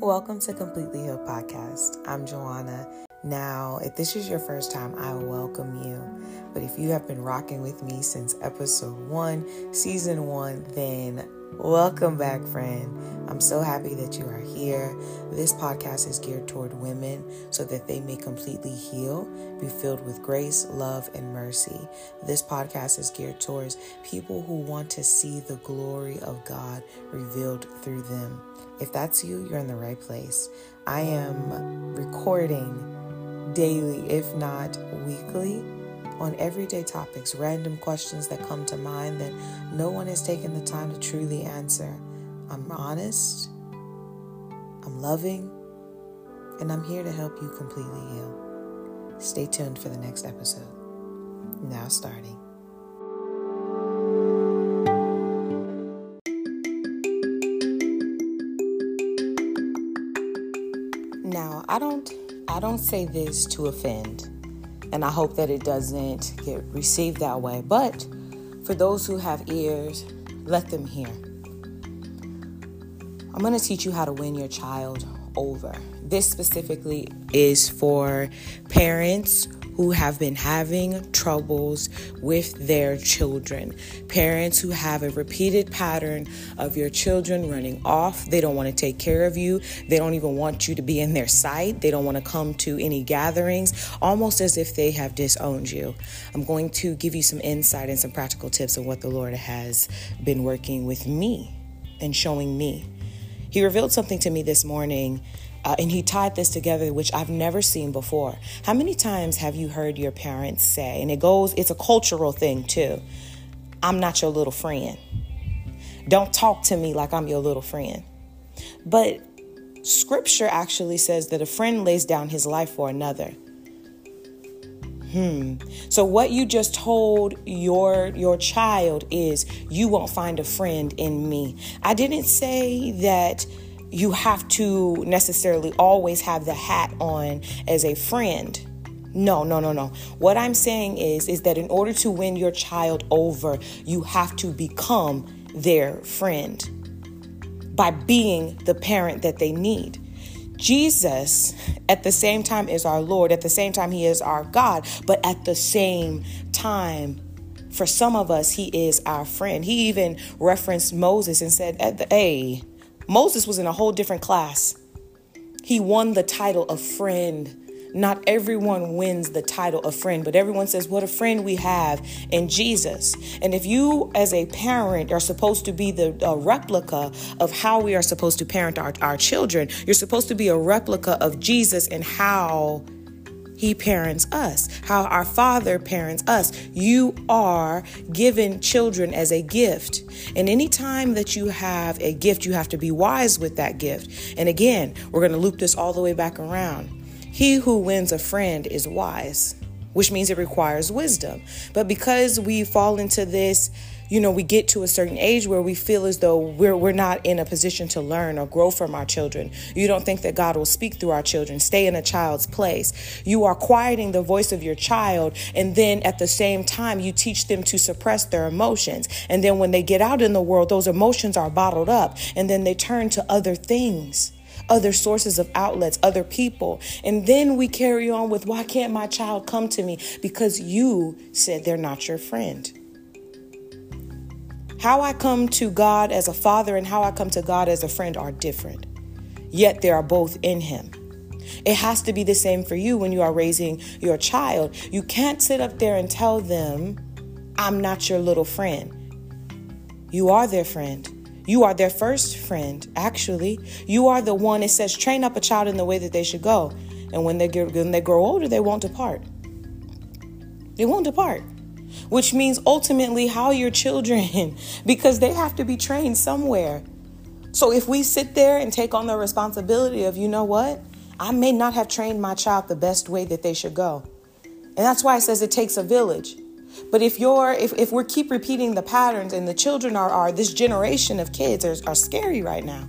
Welcome to Completely Healed Podcast. I'm Joanna. Now, if this is your first time, I welcome you. But if you have been rocking with me since episode one, season one, then welcome back, friend. I'm so happy that you are here. This podcast is geared toward women so that they may completely heal, be filled with grace, love, and mercy. This podcast is geared towards people who want to see the glory of God revealed through them. If that's you, you're in the right place. I am recording daily, if not weekly, on everyday topics, random questions that come to mind that no one has taken the time to truly answer. I'm honest, I'm loving, and I'm here to help you completely heal. Stay tuned for the next episode. Now, starting. Now, I don't I don't say this to offend, and I hope that it doesn't get received that way. But for those who have ears, let them hear. I'm going to teach you how to win your child over. This specifically is for parents who have been having troubles with their children. Parents who have a repeated pattern of your children running off. They don't want to take care of you. They don't even want you to be in their sight. They don't want to come to any gatherings, almost as if they have disowned you. I'm going to give you some insight and some practical tips of what the Lord has been working with me and showing me. He revealed something to me this morning uh, and he tied this together, which I've never seen before. How many times have you heard your parents say, and it goes, it's a cultural thing too, I'm not your little friend. Don't talk to me like I'm your little friend. But scripture actually says that a friend lays down his life for another. Hmm. So what you just told your your child is you won't find a friend in me. I didn't say that you have to necessarily always have the hat on as a friend. No, no, no, no. What I'm saying is is that in order to win your child over, you have to become their friend by being the parent that they need. Jesus, at the same time, is our Lord. At the same time, He is our God. But at the same time, for some of us, He is our friend. He even referenced Moses and said, "At the hey, Moses was in a whole different class. He won the title of friend. Not everyone wins the title of friend, but everyone says, What a friend we have in Jesus. And if you, as a parent, are supposed to be the replica of how we are supposed to parent our, our children, you're supposed to be a replica of Jesus and how he parents us, how our Father parents us. You are given children as a gift. And anytime that you have a gift, you have to be wise with that gift. And again, we're going to loop this all the way back around. He who wins a friend is wise, which means it requires wisdom. But because we fall into this, you know, we get to a certain age where we feel as though we're we're not in a position to learn or grow from our children. You don't think that God will speak through our children. Stay in a child's place. You are quieting the voice of your child and then at the same time you teach them to suppress their emotions. And then when they get out in the world, those emotions are bottled up and then they turn to other things other sources of outlets, other people. And then we carry on with, why can't my child come to me? Because you said they're not your friend. How I come to God as a father and how I come to God as a friend are different, yet they are both in Him. It has to be the same for you when you are raising your child. You can't sit up there and tell them, I'm not your little friend. You are their friend. You are their first friend, actually. You are the one, it says, train up a child in the way that they should go. And when they, get, when they grow older, they won't depart. They won't depart which means ultimately how your children, because they have to be trained somewhere. So if we sit there and take on the responsibility of, you know what, I may not have trained my child the best way that they should go. And that's why it says it takes a village. But if you're if, if we keep repeating the patterns and the children are, are this generation of kids are, are scary right now.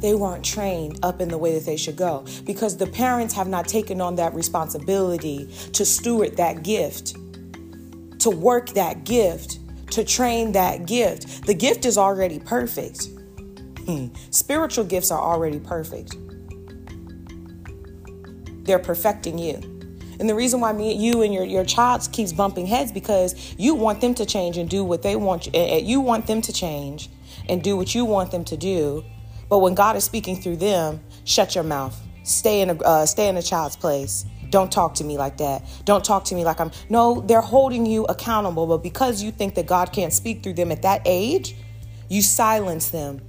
They weren't trained up in the way that they should go because the parents have not taken on that responsibility to steward that gift to work that gift, to train that gift. The gift is already perfect. Hmm. Spiritual gifts are already perfect. They're perfecting you. And the reason why me, you and your, your child keeps bumping heads because you want them to change and do what they want. Eh, eh, you want them to change and do what you want them to do. But when God is speaking through them, shut your mouth. Stay in a uh, stay in a child's place. Don't talk to me like that. Don't talk to me like I'm. No, they're holding you accountable. But because you think that God can't speak through them at that age, you silence them.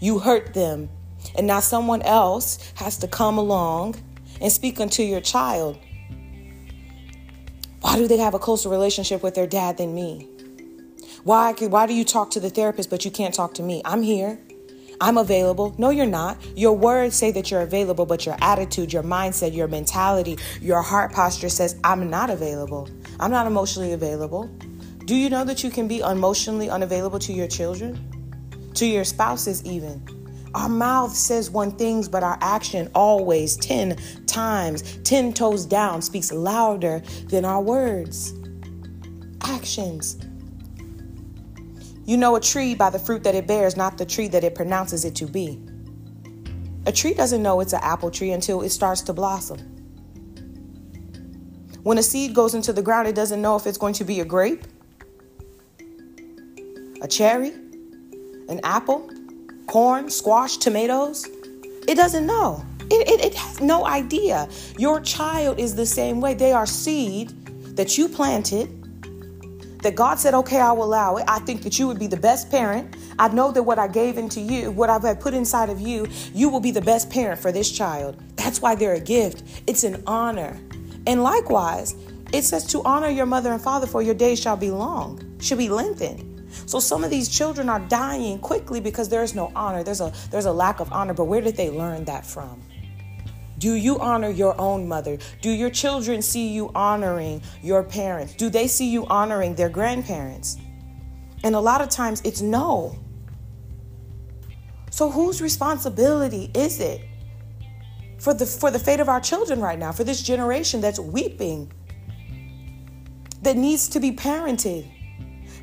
You hurt them. And now someone else has to come along and speak unto your child. Why do they have a closer relationship with their dad than me? Why, why do you talk to the therapist but you can't talk to me? I'm here. I'm available. No, you're not. Your words say that you're available, but your attitude, your mindset, your mentality, your heart posture says, I'm not available. I'm not emotionally available. Do you know that you can be emotionally unavailable to your children? To your spouses, even? Our mouth says one thing, but our action always 10 times, 10 toes down, speaks louder than our words. Actions. You know a tree by the fruit that it bears, not the tree that it pronounces it to be. A tree doesn't know it's an apple tree until it starts to blossom. When a seed goes into the ground, it doesn't know if it's going to be a grape, a cherry, an apple, corn, squash, tomatoes? It doesn't know. It, it, it, has no idea. Your child is the same way. They are seed that you planted, that God said, okay, I will allow it. I think that you would be the best parent. I know that what I gave into you, what I've put inside of you, you will be the best parent for this child. That's why they're a gift. It's an honor. And likewise, it says to honor your mother and father, for your days shall be long, shall be lengthened. So some of these children are dying quickly because there is no honor. There's a there's a lack of honor, but where did they learn that from? Do you honor your own mother? Do your children see you honoring your parents? Do they see you honoring their grandparents? And a lot of times it's no. So whose responsibility is it for the for the fate of our children right now, for this generation that's weeping, that needs to be parented?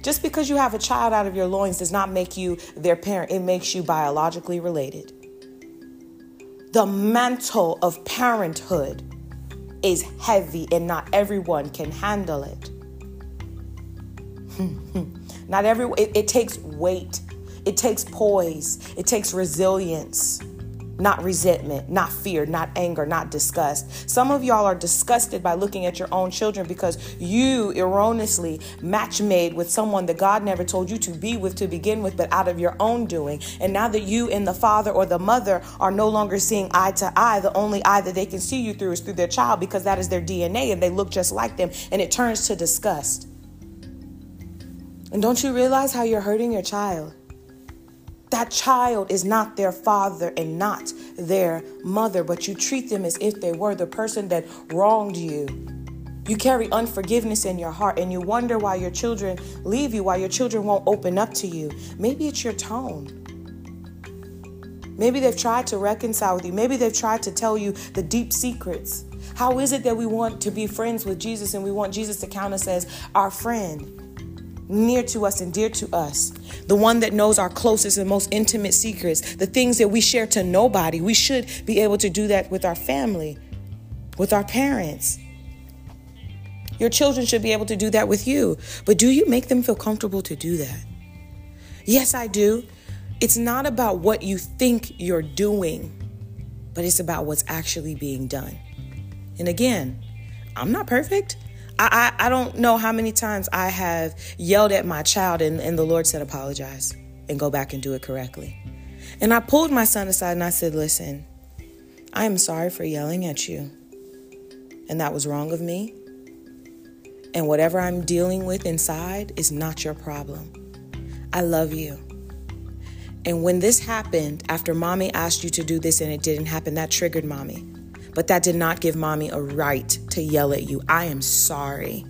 Just because you have a child out of your loins does not make you their parent, it makes you biologically related. The mantle of parenthood is heavy and not everyone can handle it. not everyone, it, it takes weight, it takes poise, it takes resilience not resentment, not fear, not anger, not disgust. Some of y'all are disgusted by looking at your own children because you erroneously match made with someone that God never told you to be with to begin with, but out of your own doing. And now that you and the father or the mother are no longer seeing eye to eye, the only eye that they can see you through is through their child because that is their DNA and they look just like them, and it turns to disgust. And don't you realize how you're hurting your child? That child is not their father and not their mother, but you treat them as if they were the person that wronged you. You carry unforgiveness in your heart and you wonder why your children leave you, why your children won't open up to you. Maybe it's your tone. Maybe they've tried to reconcile with you. Maybe they've tried to tell you the deep secrets. How is it that we want to be friends with Jesus and we want Jesus to count us as our friend? Near to us and dear to us, the one that knows our closest and most intimate secrets, the things that we share to nobody. We should be able to do that with our family, with our parents. Your children should be able to do that with you. But do you make them feel comfortable to do that? Yes, I do. It's not about what you think you're doing, but it's about what's actually being done. And again, I'm not perfect. I, I, I don't know how many times I have yelled at my child and, and the Lord said, apologize and go back and do it correctly. And I pulled my son aside and I said, Listen, I am sorry for yelling at you. And that was wrong of me. And whatever I'm dealing with inside is not your problem. I love you. And when this happened, after mommy asked you to do this and it didn't happen, that triggered mommy. But that did not give mommy a right to yell at you. I am sorry.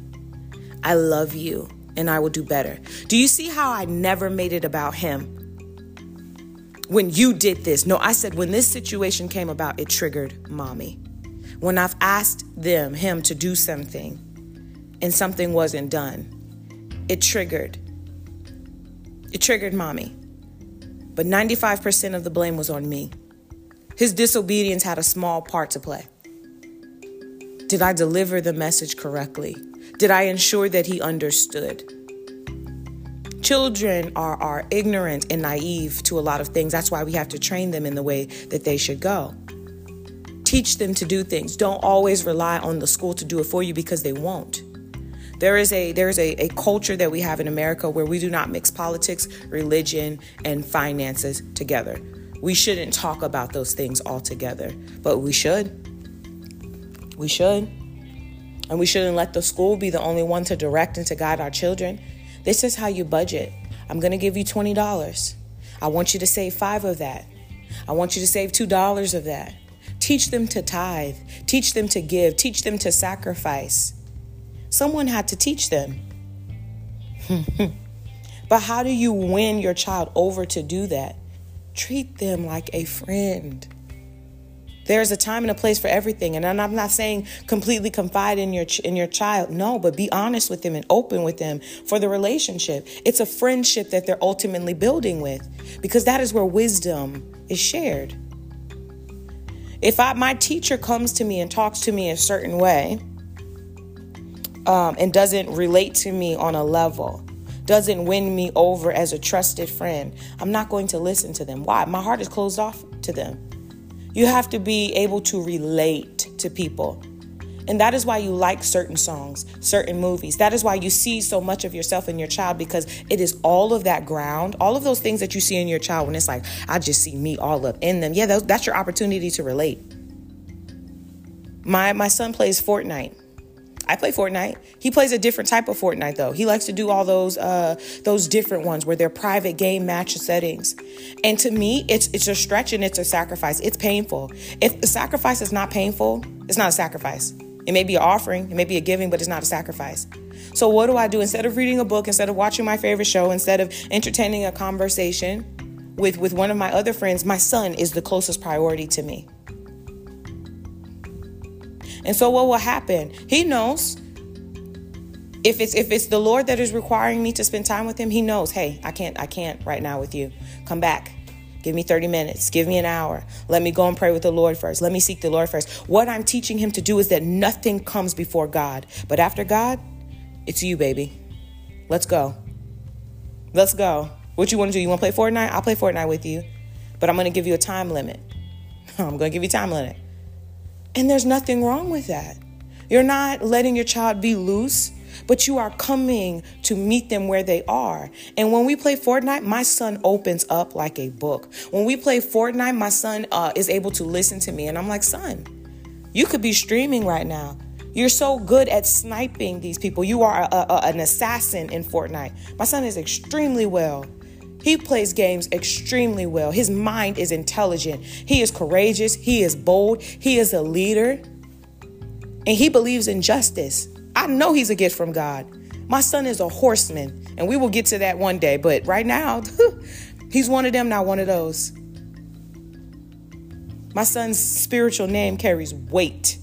I love you and I will do better. Do you see how I never made it about him? When you did this. No, I said when this situation came about, it triggered mommy. When I've asked them, him, to do something and something wasn't done, it triggered. It triggered mommy. But 95% of the blame was on me. His disobedience had a small part to play. Did I deliver the message correctly? Did I ensure that he understood? Children are, are ignorant and naive to a lot of things. That's why we have to train them in the way that they should go. Teach them to do things. Don't always rely on the school to do it for you because they won't. There is a there is a, a culture that we have in America where we do not mix politics, religion, and finances together. We shouldn't talk about those things all together, but we should. We should. And we shouldn't let the school be the only one to direct and to guide our children. This is how you budget. I'm going to give you $20. I want you to save 5 of that. I want you to save $2 of that. Teach them to tithe, teach them to give, teach them to sacrifice. Someone had to teach them. but how do you win your child over to do that? Treat them like a friend. There's a time and a place for everything, and I'm not saying completely confide in your in your child. No, but be honest with them and open with them for the relationship. It's a friendship that they're ultimately building with, because that is where wisdom is shared. If I, my teacher comes to me and talks to me a certain way, um, and doesn't relate to me on a level, doesn't win me over as a trusted friend, I'm not going to listen to them. Why? My heart is closed off to them. You have to be able to relate to people. And that is why you like certain songs, certain movies. That is why you see so much of yourself in your child because it is all of that ground, all of those things that you see in your child when it's like, I just see me all up in them. Yeah, that's your opportunity to relate. My my son plays Fortnite. I play Fortnite. He plays a different type of Fortnite though. He likes to do all those uh, those different ones where they're private game match settings. And to me, it's it's a stretch and it's a sacrifice. It's painful. If the sacrifice is not painful, it's not a sacrifice. It may be an offering, it may be a giving, but it's not a sacrifice. So what do I do instead of reading a book, instead of watching my favorite show, instead of entertaining a conversation with with one of my other friends, my son is the closest priority to me. And so what will happen? He knows if it's if it's the Lord that is requiring me to spend time with him, he knows, hey, I can't I can't right now with you. Come back. Give me 30 minutes. Give me an hour. Let me go and pray with the Lord first. Let me seek the Lord first. What I'm teaching him to do is that nothing comes before God. But after God, it's you, baby. Let's go. Let's go. What you want to do? You want to play Fortnite? I'll play Fortnite with you. But I'm going to give you a time limit. I'm going to give you a time limit. And there's nothing wrong with that. You're not letting your child be loose, but you are coming to meet them where they are. And when we play Fortnite, my son opens up like a book. When we play Fortnite, my son uh, is able to listen to me. And I'm like, son, you could be streaming right now. You're so good at sniping these people. You are a, a, an assassin in Fortnite. My son is extremely well he plays games extremely well. His mind is intelligent. He is courageous. He is bold. He is a leader. And he believes in justice. I know he's a gift from God. My son is a horseman, and we will get to that one day. But right now, he's one of them, not one of those. My son's spiritual name carries weight.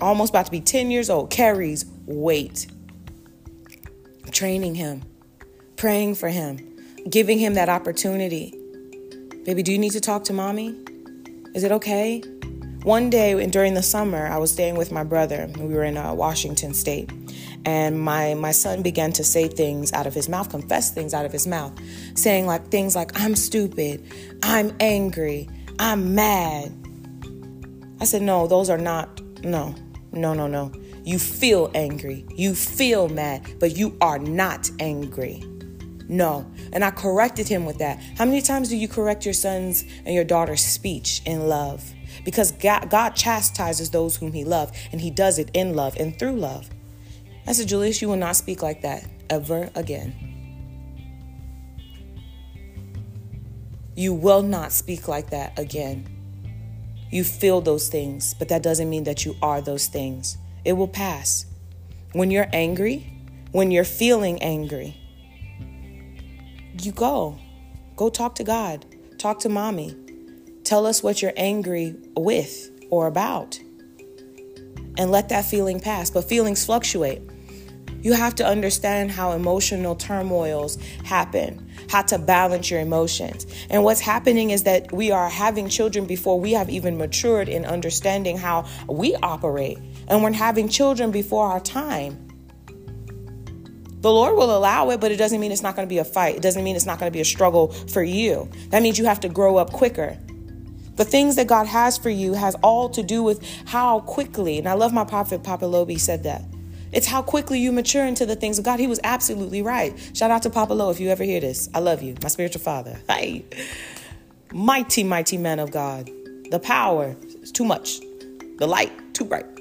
Almost about to be 10 years old, carries weight. Training him praying for him, giving him that opportunity. Baby, do you need to talk to mommy? Is it okay? One day during the summer, I was staying with my brother. We were in uh, Washington State. And my, my son began to say things out of his mouth, confess things out of his mouth, saying like things like, I'm stupid, I'm angry, I'm mad. I said, No, those are not, no, no, no, no. You feel angry, you feel mad, but you are not angry. No. And I corrected him with that. How many times do you correct your son's and your daughter's speech in love? Because God, God chastises those whom he loves, and he does it in love and through love. I said, Julius, you will not speak like that ever again. You will not speak like that again. You feel those things, but that doesn't mean that you are those things. It will pass. When you're angry, when you're feeling angry, you go. Go talk to God. Talk to mommy. Tell us what you're angry with or about. And let that feeling pass. But feelings fluctuate. You have to understand how emotional turmoils happen, how to balance your emotions. And what's happening is that we are having children before we have even matured in understanding how we operate. And we're having children before our time. The Lord will allow it, but it doesn't mean it's not going to be a fight. It doesn't mean it's not going to be a struggle for you. That means you have to grow up quicker. The things that God has for you has all to do with how quickly, and I love my prophet Papa Lobe said that. It's how quickly you mature into the things of God. He was absolutely right. Shout out to Papa Lo if you ever hear this. I love you, my spiritual father. Hi. Mighty, mighty man of God. The power is too much. The light, too bright.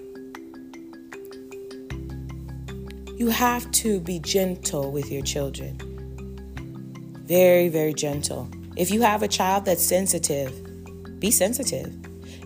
You have to be gentle with your children. Very, very gentle. If you have a child that's sensitive, be sensitive.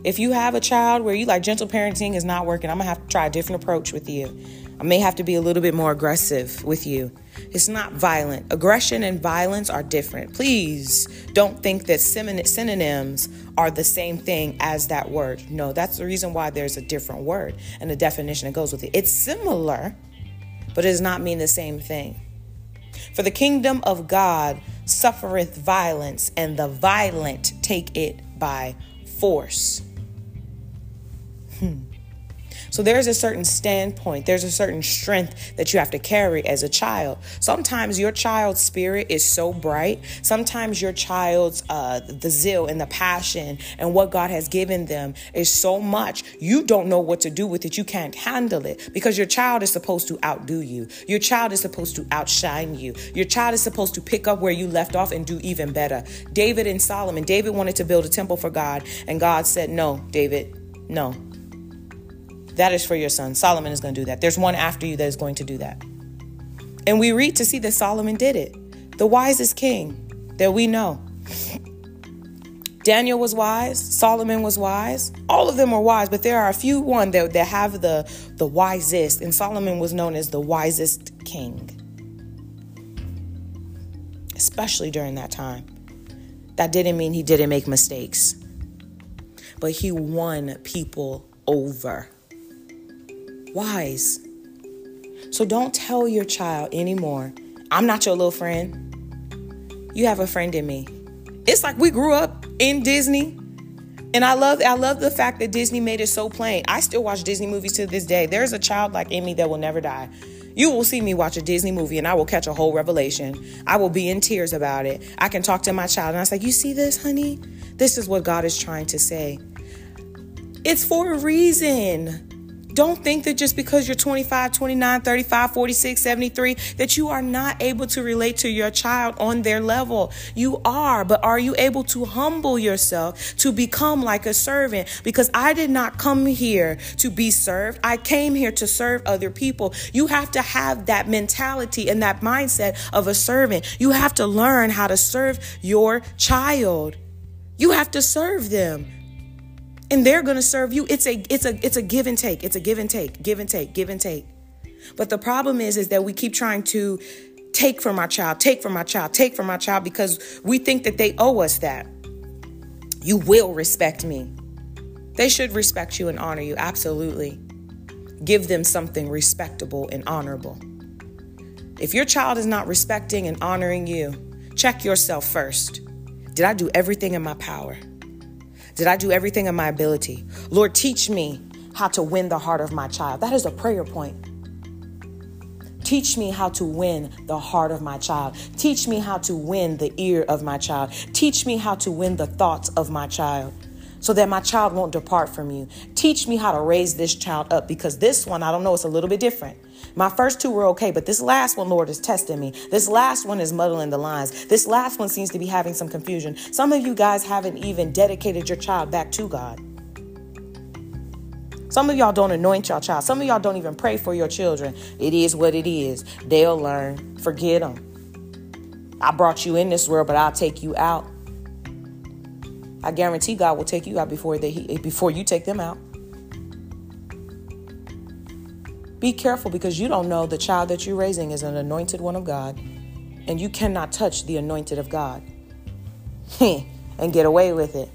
If you have a child where you like gentle parenting is not working, I'm gonna have to try a different approach with you. I may have to be a little bit more aggressive with you. It's not violent. Aggression and violence are different. Please don't think that synonyms are the same thing as that word. No, that's the reason why there's a different word and a definition that goes with it. It's similar, but it does not mean the same thing. For the kingdom of God suffereth violence, and the violent take it by force. Hmm. So there's a certain standpoint, there's a certain strength that you have to carry as a child. Sometimes your child's spirit is so bright. Sometimes your child's uh, the zeal and the passion and what God has given them is so much you don't know what to do with it. You can't handle it because your child is supposed to outdo you. Your child is supposed to outshine you. Your child is supposed to pick up where you left off and do even better. David and Solomon, David wanted to build a temple for God, and God said, "No, David, no." That is for your son. Solomon is going to do that. There's one after you that is going to do that. And we read to see that Solomon did it. The wisest king that we know. Daniel was wise, Solomon was wise. All of them were wise, but there are a few one that, that have the, the wisest, and Solomon was known as the wisest king. Especially during that time. That didn't mean he didn't make mistakes, but he won people over wise. So don't tell your child anymore, I'm not your little friend. You have a friend in me. It's like we grew up in Disney. And I love I love the fact that Disney made it so plain. I still watch Disney movies to this day. There's a child like in me that will never die. You will see me watch a Disney movie and I will catch a whole revelation. I will be in tears about it. I can talk to my child and I was like, You see this, honey? This is what God is trying to say. It's for a reason. Don't think that just because you're 25, 29, 35, 46, 73, that you are not able to relate to your child on their level. You are, but are you able to humble yourself to become like a servant? Because I did not come here to be served. I came here to serve other people. You have to have that mentality and that mindset of a servant. You have to learn how to serve your child. You have to serve them and they're going to serve you. It's a it's a it's a give and take. It's a give and take, give and take, give and take. But the problem is is that we keep trying to take from our child, take from our child, take from our child because we think that they owe us that. You will respect me. They should respect you and honor you absolutely. Give them something respectable and honorable. If your child is not respecting and honoring you, check yourself first. Did I do everything in my power? Did I do everything in my ability? Lord, teach me how to win the heart of my child. That is a prayer point. Teach me how to win the heart of my child. Teach me how to win the ear of my child. Teach me how to win the thoughts of my child so that my child won't depart from you. Teach me how to raise this child up because this one, I don't know, it's a little bit different. My first two were okay, but this last one, Lord, is testing me. This last one is muddling the lines. This last one seems to be having some confusion. Some of you guys haven't even dedicated your child back to God. Some of y'all don't anoint your child. Some of y'all don't even pray for your children. It is what it is. They'll learn. Forget them. I brought you in this world, but I'll take you out. I guarantee God will take you out before they before you take them out. Be careful because you don't know the child that you're raising is an anointed one of God, and you cannot touch the anointed of God and get away with it.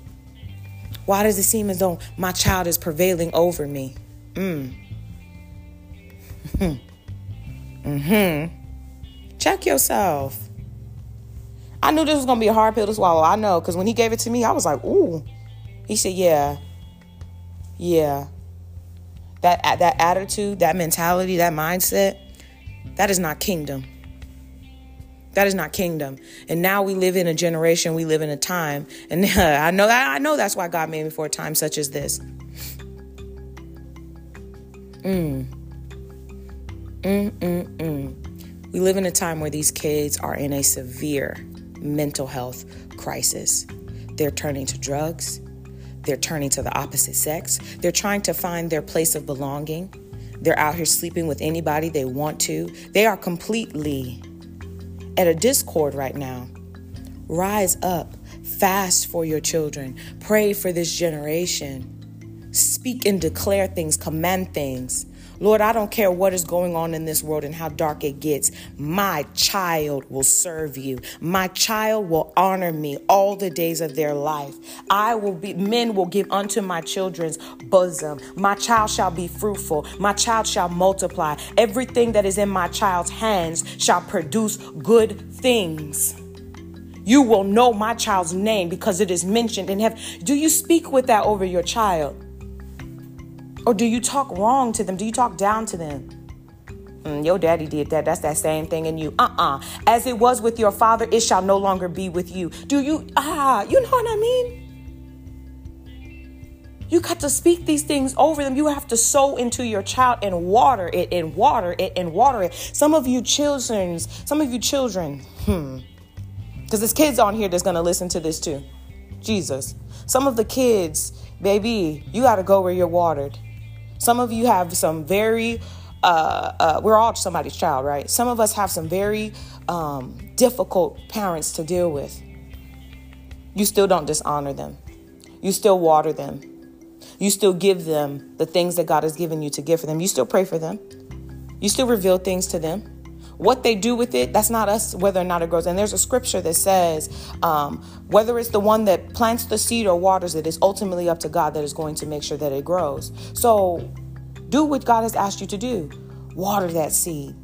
Why does it seem as though my child is prevailing over me? Mm. Mm-hmm. Check yourself. I knew this was gonna be a hard pill to swallow. I know, because when he gave it to me, I was like, ooh. He said, yeah. Yeah. That that attitude, that mentality, that mindset, that is not kingdom. That is not kingdom. And now we live in a generation, we live in a time, and I know that I know that's why God made me for a time such as this. Mm. Mm mm mm. We live in a time where these kids are in a severe mental health crisis. They're turning to drugs. They're turning to the opposite sex. They're trying to find their place of belonging. They're out here sleeping with anybody they want to. They are completely at a discord right now. Rise up, fast for your children, pray for this generation, speak and declare things, command things. Lord, I don't care what is going on in this world and how dark it gets. My child will serve you. My child will honor me all the days of their life. I will be, men will give unto my children's bosom. My child shall be fruitful. My child shall multiply. Everything that is in my child's hands shall produce good things. You will know my child's name because it is mentioned in heaven. Do you speak with that over your child? Or do you talk wrong to them? Do you talk down to them? Mm, your daddy did that. That's that same thing in you. Uh uh As it was with your father, it shall no longer be with you. Do you, ah, you know what I mean? You got to speak these things over them. You have to sow into your child and water it and water it and water it. Some of you children, some of you children, hmm, because there's kids on here that's going to listen to this too. Jesus. Some of the kids, baby, you got to go where you're watered. Some of you have some very, uh, uh, we're all somebody's child, right? Some of us have some very um, difficult parents to deal with. You still don't dishonor them, you still water them, you still give them the things that God has given you to give for them. You still pray for them, you still reveal things to them. What they do with it, that's not us, whether or not it grows. And there's a scripture that says, um, whether it's the one that plants the seed or waters it, it, is ultimately up to God that is going to make sure that it grows. So do what God has asked you to do. Water that seed.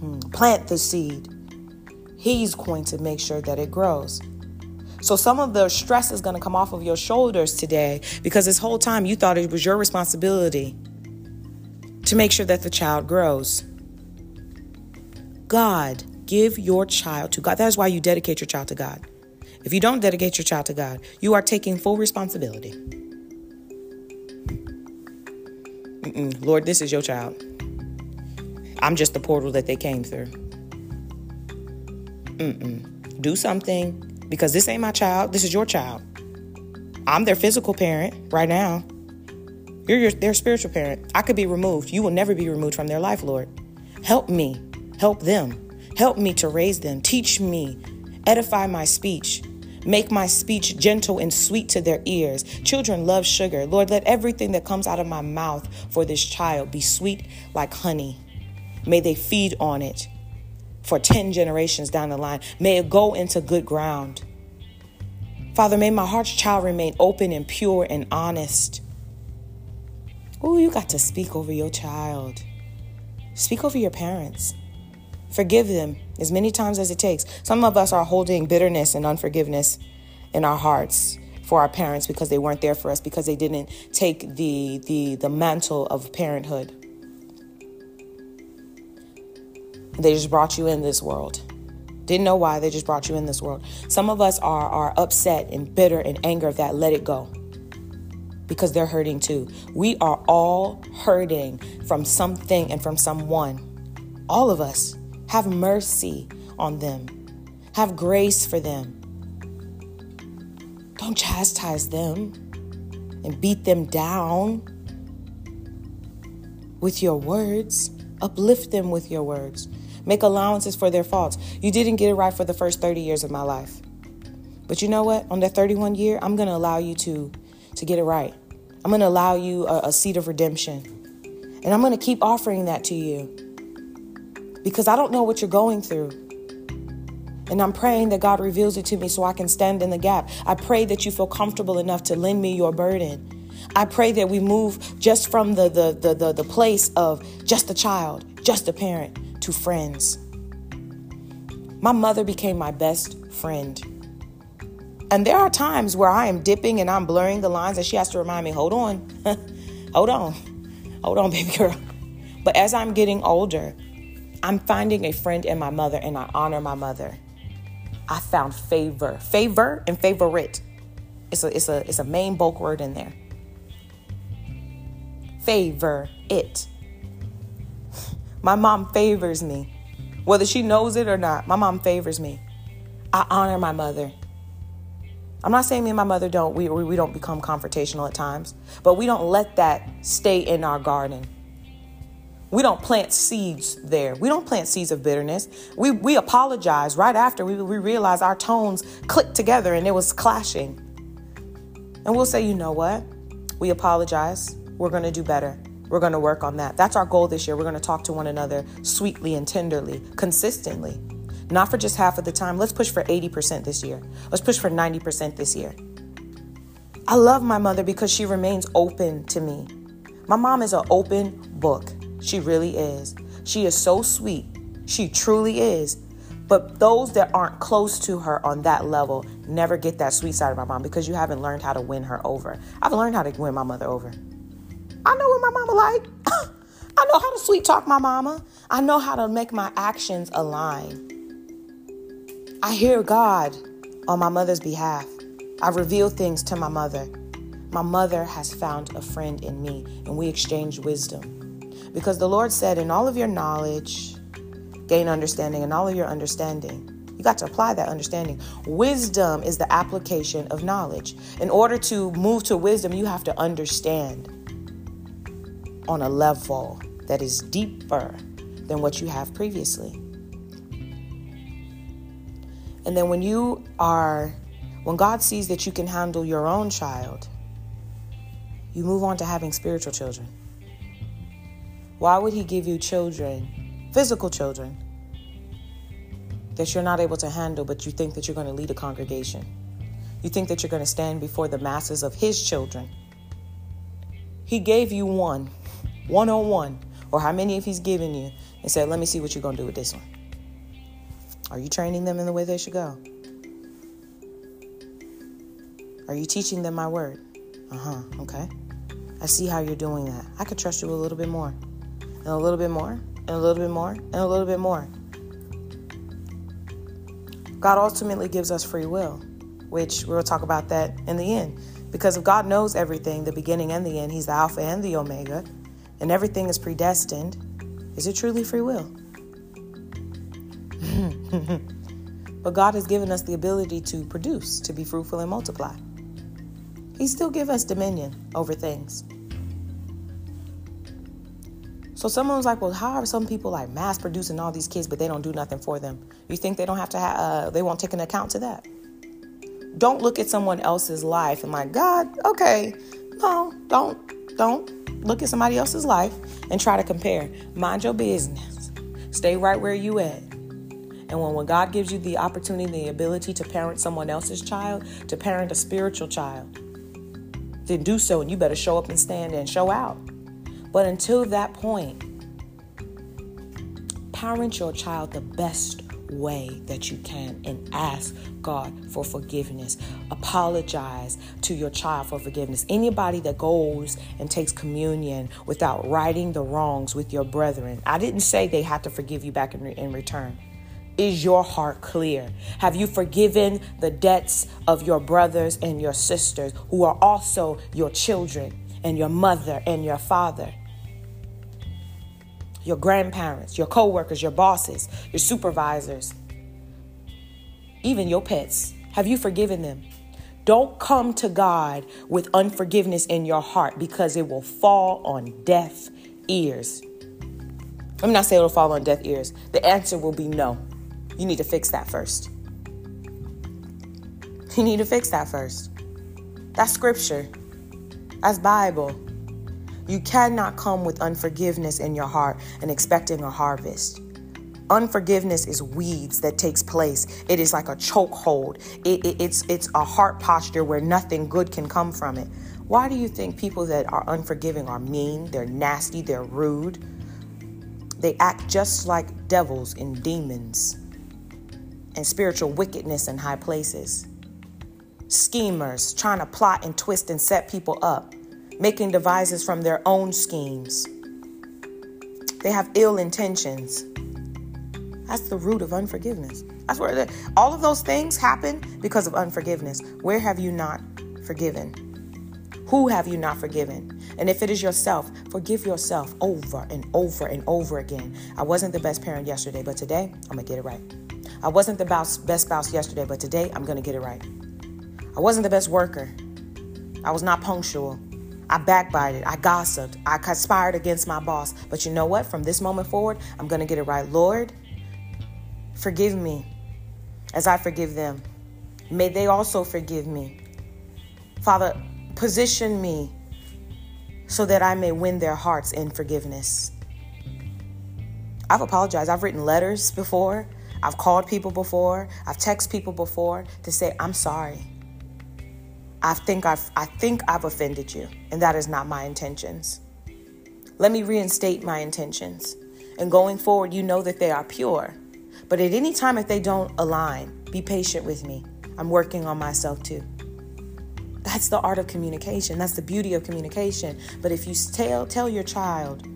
Hmm. Plant the seed. He's going to make sure that it grows. So some of the stress is going to come off of your shoulders today because this whole time you thought it was your responsibility to make sure that the child grows. God, give your child to God. That is why you dedicate your child to God. If you don't dedicate your child to God, you are taking full responsibility. Mm-mm. Lord, this is your child. I'm just the portal that they came through. Mm-mm. Do something because this ain't my child. This is your child. I'm their physical parent right now. You're your, their spiritual parent. I could be removed. You will never be removed from their life, Lord. Help me. Help them. Help me to raise them. Teach me. Edify my speech. Make my speech gentle and sweet to their ears. Children love sugar. Lord, let everything that comes out of my mouth for this child be sweet like honey. May they feed on it for 10 generations down the line. May it go into good ground. Father, may my heart's child remain open and pure and honest. Oh, you got to speak over your child. Speak over your parents. Forgive them as many times as it takes. Some of us are holding bitterness and unforgiveness in our hearts for our parents because they weren't there for us because they didn't take the the the mantle of parenthood. They just brought you in this world. Didn't know why, they just brought you in this world. Some of us are are upset and bitter and anger of that. Let it go because they're hurting too. We are all hurting from something and from someone. All of us. Have mercy on them, have grace for them. Don't chastise them and beat them down with your words. Uplift them with your words. Make allowances for their faults. You didn't get it right for the first 30 years of my life. But you know what? On that 31 year, I'm going to allow you to to get it right. I'm going to allow you a, a seed of redemption. And I'm going to keep offering that to you because I don't know what you're going through. And I'm praying that God reveals it to me so I can stand in the gap. I pray that you feel comfortable enough to lend me your burden. I pray that we move just from the, the, the, the, the place of just a child, just a parent, to friends. My mother became my best friend. And there are times where I am dipping and I'm blurring the lines, and she has to remind me, hold on, hold on, hold on, baby girl. But as I'm getting older, I'm finding a friend in my mother, and I honor my mother. I found favor, favor, and favorite. It's a it's a it's a main bulk word in there. Favor it. My mom favors me. Whether she knows it or not, my mom favors me. I honor my mother. I'm not saying me and my mother don't we we don't become confrontational at times, but we don't let that stay in our garden. We don't plant seeds there. We don't plant seeds of bitterness. We we apologize right after we, we realize our tones clicked together and it was clashing. And we'll say, you know what? We apologize. We're gonna do better. We're to work on that. That's our goal this year. We're to talk to one another sweetly and tenderly, consistently. Not for just half of the time. Let's push for 80% this year. Let's push for 90% this year. I love my mother because she remains open to me. My mom is an open book. She really is. She is so sweet. She truly is. But those that aren't close to her on that level never get that sweet side of my mom because you haven't learned how to win her over. I've learned how to win my mother over. I know what my mama like. I know how to sweet talk my mama. I know how to make my actions align. I hear God on my mother's behalf. I reveal things to my mother. My mother has found a friend in me, and we exchange wisdom. Because the Lord said, In all of your knowledge, gain understanding, and all of your understanding. You got to apply that understanding. Wisdom is the application of knowledge. In order to move to wisdom, you have to understand on a level that is deeper than what you have previously. And then when you are, when God sees that you can handle your own child, you move on to having spiritual children. Why would He give you children, physical children, that you're not able to handle, but you think that you're going to lead a congregation? You think that you're going to stand before the masses of His children. He gave you one one on one, or how many if he's given you, and said, Let me see what you're going to do with this one. Are you training them in the way they should go? Are you teaching them my word? Uh huh, okay. I see how you're doing that. I could trust you a little bit more, and a little bit more, and a little bit more, and a little bit more. God ultimately gives us free will, which we'll talk about that in the end. Because if God knows everything, the beginning and the end, He's the Alpha and the Omega and everything is predestined, is it truly free will? But God has given us the ability to produce, to be fruitful and multiply. He still give us dominion over things. So someone's like, well, how are some people like mass producing all these kids, but they don't do nothing for them? You think they don't have to have, uh, they won't take an account to that? Don't look at someone else's life and like, God, okay, no, don't, don't look at somebody else's life and try to compare. Mind your business. Stay right where you at. And when, when God gives you the opportunity, the ability to parent someone else's child, to parent a spiritual child, then do so and you better show up and stand and show out. But until that point, parent your child the best way that you can and ask God for forgiveness. Apologize to your child for forgiveness. Anybody that goes and takes communion without righting the wrongs with your brethren, I didn't say they have to forgive you back in, re- in return. Is your heart clear? Have you forgiven the debts of your brothers and your sisters who are also your children and your mother and your father? your grandparents, your coworkers, your bosses, your supervisors, even your pets. Have you forgiven them? Don't come to God with unforgiveness in your heart because it will fall on deaf ears. Me not say it'll fall on deaf ears. The answer will be no. You need to fix that first. You need to fix that first. That's scripture. That's Bible. You cannot come with unforgiveness in your heart and expecting a harvest. Unforgiveness is weeds that takes place. It is like a chokehold. It, it, it's it's a heart posture where nothing good can come from it. Why do you think people that are unforgiving are mean, they're nasty, they're rude? They act just like devils and demons and spiritual wickedness in high places. Schemers trying to plot and twist and set people up, making devices from their own schemes. They have ill intentions. That's the root of unforgiveness. That's where all of those things happen because of unforgiveness. Where have you not forgiven? Who have you not forgiven? And if it is yourself, forgive yourself over and over and over again. I wasn't the best parent yesterday, but today I'm going to get it right. I wasn't the best spouse yesterday, but today I'm going to get it right. I wasn't the best worker. I was not punctual. I backbited. I gossiped. I conspired against my boss. But you know what? From this moment forward, I'm going to get it right. Lord, forgive me as I forgive them. May they also forgive me. Father, Position me so that I may win their hearts in forgiveness. I've apologized. I've written letters before. I've called people before. I've texted people before to say, I'm sorry. I think I've, I think I've offended you, and that is not my intentions. Let me reinstate my intentions. And going forward, you know that they are pure. But at any time, if they don't align, be patient with me. I'm working on myself too. That's the art of communication. That's the beauty of communication. But if you tell tell your child,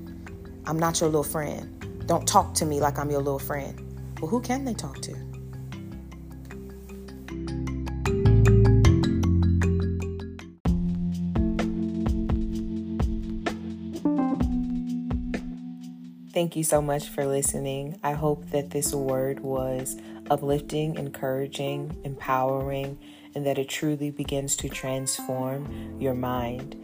I'm not your little friend. Don't talk to me like I'm your little friend. Well, who can they talk to? Thank you so much for listening. I hope that this word was uplifting, encouraging, empowering and that it truly begins to transform your mind.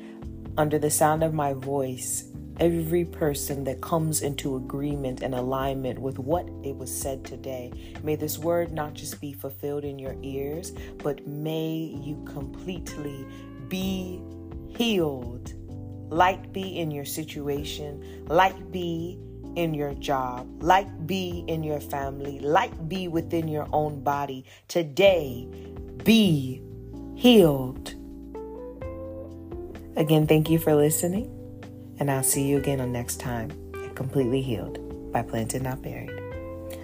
Under the sound of my voice, every person that comes into agreement and alignment with what it was said today, may this word not just be fulfilled in your ears, but may you completely be healed. Light be in your situation, light be in your job, light be in your family, light be within your own body. Today, be healed. Again, thank you for listening, and I'll see you again on next time at Completely Healed by Planted Not Buried.